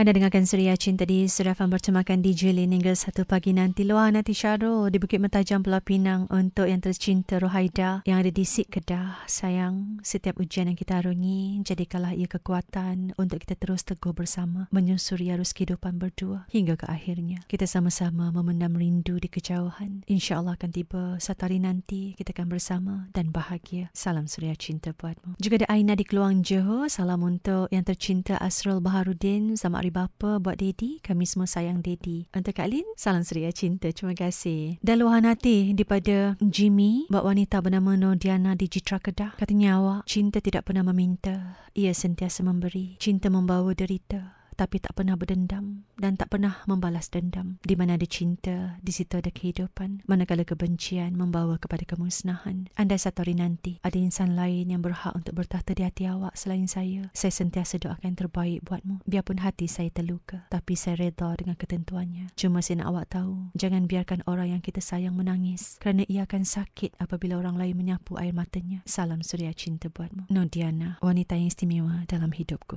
Anda dengarkan Suria Cinta di Suria Fan bertemakan DJ Lin hingga satu pagi nanti. Luar nanti Syaro di Bukit Mentajam Pulau Pinang untuk yang tercinta Rohaida yang ada di Sik Kedah. Sayang, setiap ujian yang kita arungi, jadikanlah ia kekuatan untuk kita terus teguh bersama menyusuri arus kehidupan berdua hingga ke akhirnya. Kita sama-sama memendam rindu di kejauhan. InsyaAllah akan tiba satu hari nanti kita akan bersama dan bahagia. Salam Suria Cinta buatmu. Juga ada Aina di Keluang Johor. Salam untuk yang tercinta Asrul Baharudin sama hari bapa buat Dedi. Kami semua sayang Dedi. Untuk Kak Lin, salam seria cinta. Terima kasih. Dan luahan hati daripada Jimmy buat wanita bernama Nodiana di Jitra Kedah. Katanya awak, cinta tidak pernah meminta. Ia sentiasa memberi. Cinta membawa derita tapi tak pernah berdendam dan tak pernah membalas dendam. Di mana ada cinta, di situ ada kehidupan. Manakala kebencian membawa kepada kemusnahan. Anda satu hari nanti ada insan lain yang berhak untuk bertahta di hati awak selain saya. Saya sentiasa doakan yang terbaik buatmu. Biarpun hati saya terluka, tapi saya reda dengan ketentuannya. Cuma saya nak awak tahu, jangan biarkan orang yang kita sayang menangis kerana ia akan sakit apabila orang lain menyapu air matanya. Salam suria cinta buatmu. Nodiana, wanita yang istimewa dalam hidupku.